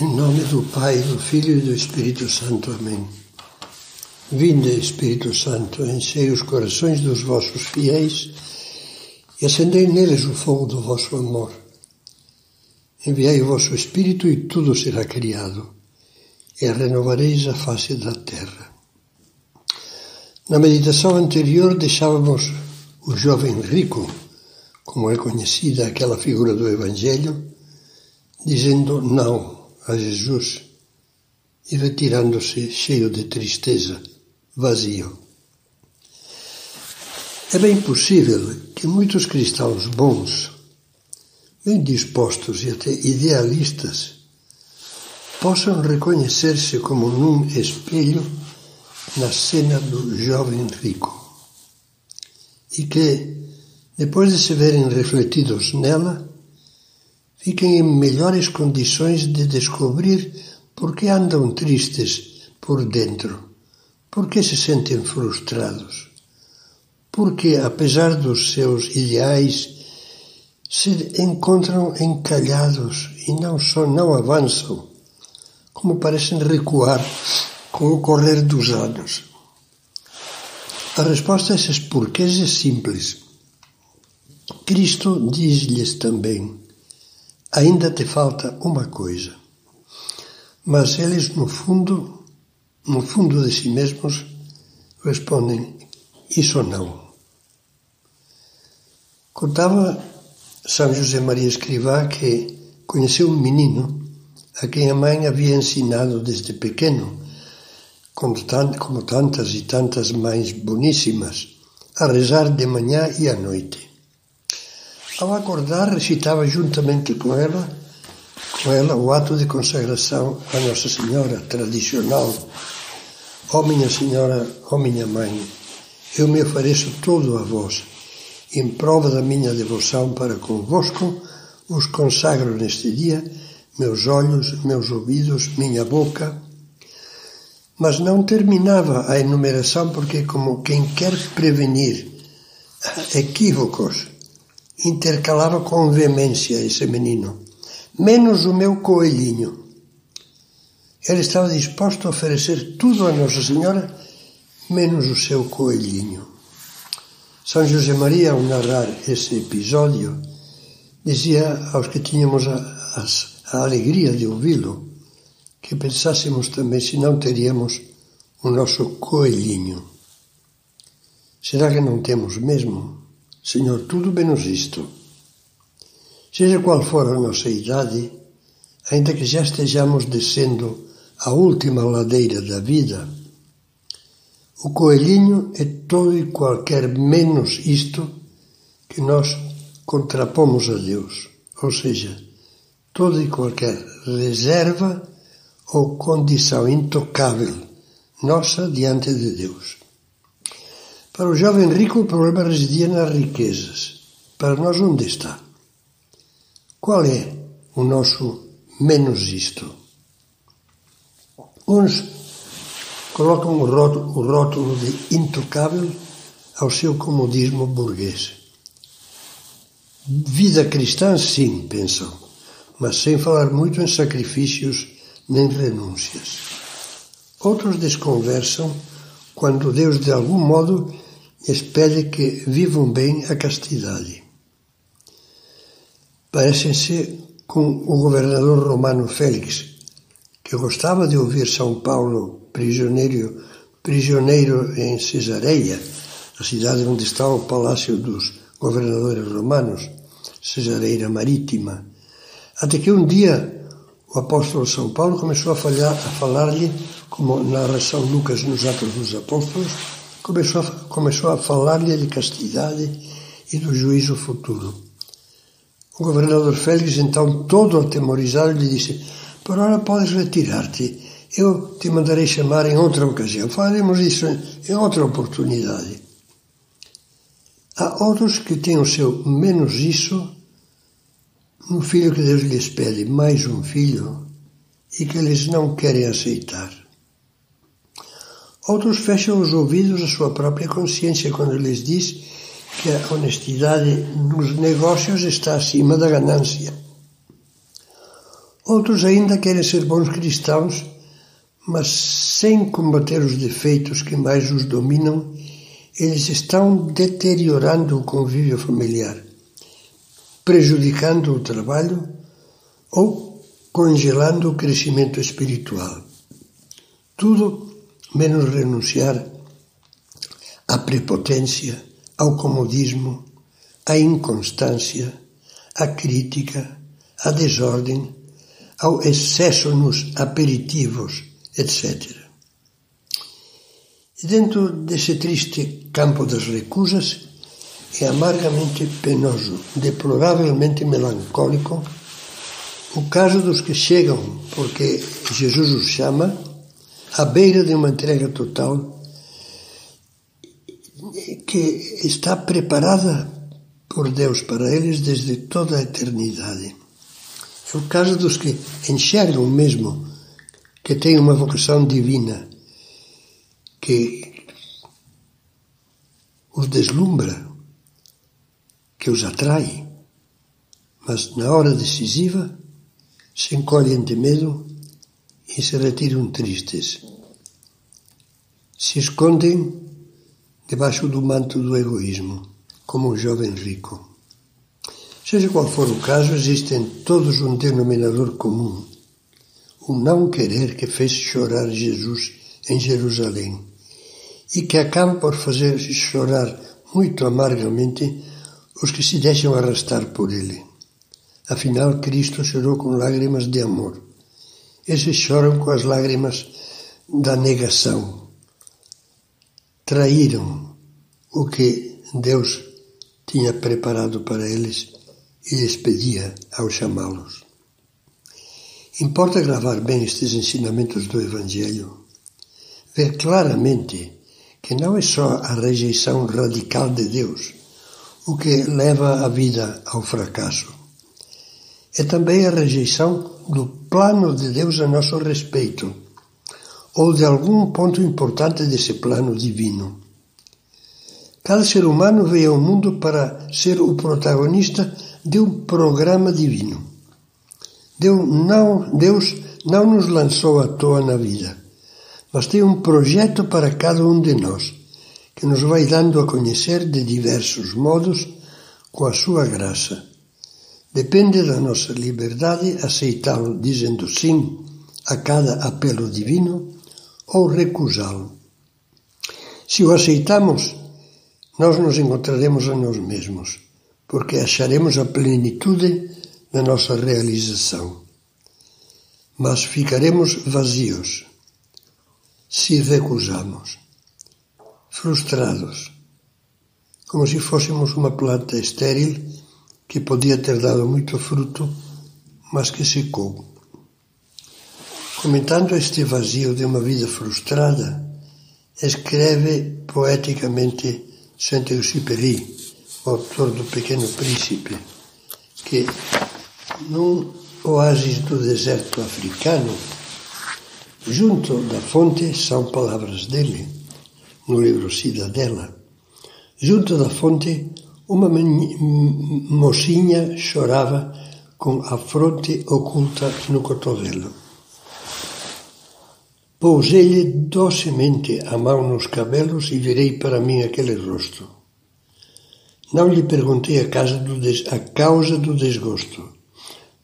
Em nome do Pai, do Filho e do Espírito Santo. Amém. Vinde, Espírito Santo, enchei os corações dos vossos fiéis e acendei neles o fogo do vosso amor. Enviai o vosso Espírito e tudo será criado, e renovareis a face da terra. Na meditação anterior deixávamos o jovem rico, como é conhecida aquela figura do Evangelho, dizendo não a Jesus e retirando-se cheio de tristeza, vazio. É bem possível que muitos cristãos bons, bem dispostos e até idealistas, possam reconhecer-se como num espelho na cena do jovem rico e que, depois de se verem refletidos nela, fiquem em melhores condições de descobrir por que andam tristes por dentro, por que se sentem frustrados, porque, apesar dos seus ideais, se encontram encalhados e não só não avançam, como parecem recuar com o correr dos anos. A resposta a esses porquês é simples. Cristo diz-lhes também: ainda te falta uma coisa. Mas eles, no fundo, no fundo de si mesmos, respondem: Isso não. Contava São José Maria Escrivá que conheceu um menino a quem a mãe havia ensinado desde pequeno, como tantas e tantas mães boníssimas, a rezar de manhã e à noite. Ao acordar, recitava juntamente com ela, com ela o ato de consagração à Nossa Senhora tradicional. Ó oh, minha Senhora, ó oh, minha Mãe, eu me ofereço todo a vós. Em prova da minha devoção para convosco, os consagro neste dia meus olhos, meus ouvidos, minha boca. Mas não terminava a enumeração porque, como quem quer prevenir equívocos, intercalava com veemência esse menino, menos o meu coelhinho. Ele estava disposto a oferecer tudo a Nossa Senhora, menos o seu coelhinho. São José Maria, ao narrar esse episódio, dizia aos que tínhamos a, a, a alegria de ouvi-lo que pensássemos também se não teríamos o nosso coelhinho. Será que não temos mesmo? Senhor, tudo menos isto. Seja qual for a nossa idade, ainda que já estejamos descendo a última ladeira da vida, o coelhinho é todo e qualquer menos isto que nós contrapomos a Deus, ou seja, toda e qualquer reserva ou condição intocável nossa diante de Deus. Para o jovem rico, o problema residia nas riquezas. Para nós, onde está? Qual é o nosso menos isto? Uns colocam o rótulo, o rótulo de intocável ao seu comodismo burguês. Vida cristã, sim, pensam, mas sem falar muito em sacrifícios nem renúncias. Outros desconversam quando Deus, de algum modo, espere que vivam bem a castidade. Parecem-se com o governador romano Félix, que gostava de ouvir São Paulo prisioneiro, prisioneiro em Cesareia, a cidade onde está o palácio dos governadores romanos, Cesareira Marítima, até que um dia o apóstolo São Paulo começou a, a falar-lhe, como narração Lucas nos Atos dos Apóstolos, começou a, começou a falar-lhe de castidade e do juízo futuro. O governador Félix, então, todo atemorizado, lhe disse: Por ora podes retirar-te, eu te mandarei chamar em outra ocasião. Faremos isso em outra oportunidade. Há outros que têm o seu menos isso no filho que Deus lhes pede, mais um filho, e que eles não querem aceitar. Outros fecham os ouvidos à sua própria consciência quando lhes diz que a honestidade nos negócios está acima da ganância. Outros ainda querem ser bons cristãos, mas sem combater os defeitos que mais os dominam, eles estão deteriorando o convívio familiar, prejudicando o trabalho ou congelando o crescimento espiritual. Tudo menos renunciar à prepotência, ao comodismo, à inconstância, à crítica, à desordem, ao excesso nos aperitivos, etc. E dentro desse triste campo das recusas, é amargamente penoso, deploravelmente melancólico, o caso dos que chegam, porque Jesus os chama, à beira de uma entrega total que está preparada por Deus para eles desde toda a eternidade. É o caso dos que enxergam mesmo que têm uma vocação divina que os deslumbra, que os atrai, mas na hora decisiva se encolhem de medo e se retiram tristes. Se escondem debaixo do manto do egoísmo, como um jovem rico. Seja qual for o caso, existe em todos um denominador comum: o não querer que fez chorar Jesus em Jerusalém e que acaba por fazer chorar muito amargamente os que se deixam arrastar por ele. Afinal, Cristo chorou com lágrimas de amor. Esses choram com as lágrimas da negação. Traíram o que Deus tinha preparado para eles e lhes pedia ao chamá-los. Importa gravar bem estes ensinamentos do Evangelho, ver claramente que não é só a rejeição radical de Deus o que leva a vida ao fracasso é também a rejeição do plano de Deus a nosso respeito, ou de algum ponto importante desse plano divino. Cada ser humano veio ao mundo para ser o protagonista de um programa divino. Deus não, Deus não nos lançou à toa na vida, mas tem um projeto para cada um de nós, que nos vai dando a conhecer de diversos modos com a sua graça. Depende da nossa liberdade aceitá-lo dizendo sim a cada apelo divino ou recusá-lo. Se o aceitamos, nós nos encontraremos a nós mesmos, porque acharemos a plenitude da nossa realização. Mas ficaremos vazios se recusamos, frustrados, como se fôssemos uma planta estéril que podia ter dado muito fruto, mas que secou. Comentando este vazio de uma vida frustrada, escreve poeticamente Saint-Exupéry, autor do Pequeno Príncipe, que num oásis do deserto africano, junto da fonte, são palavras dele, no livro Cidadela, junto da fonte uma mocinha chorava com a fronte oculta no cotovelo. Pousei-lhe docemente a mão nos cabelos e virei para mim aquele rosto. Não lhe perguntei a a causa do desgosto,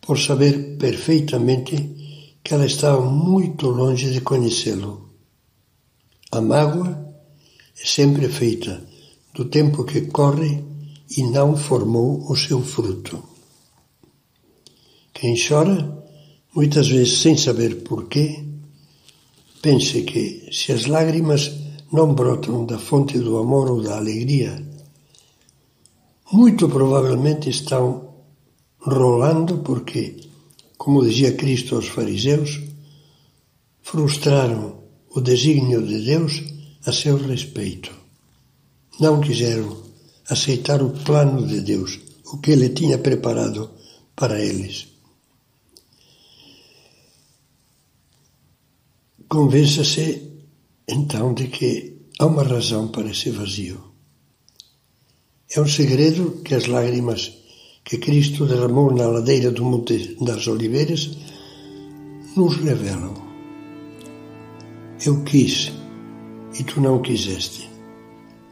por saber perfeitamente que ela estava muito longe de conhecê-lo. A mágoa é sempre feita do tempo que corre e não formou o seu fruto. Quem chora, muitas vezes sem saber porquê, pense que se as lágrimas não brotam da fonte do amor ou da alegria, muito provavelmente estão rolando porque, como dizia Cristo aos fariseus, frustraram o desígnio de Deus a seu respeito. Não quiseram aceitar o plano de Deus, o que Ele tinha preparado para eles. Convença-se então de que há uma razão para esse vazio. É um segredo que as lágrimas que Cristo derramou na ladeira do Monte das Oliveiras nos revelam. Eu quis e tu não quiseste,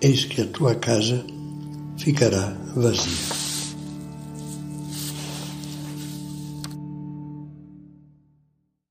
eis que a tua casa ficará vazia.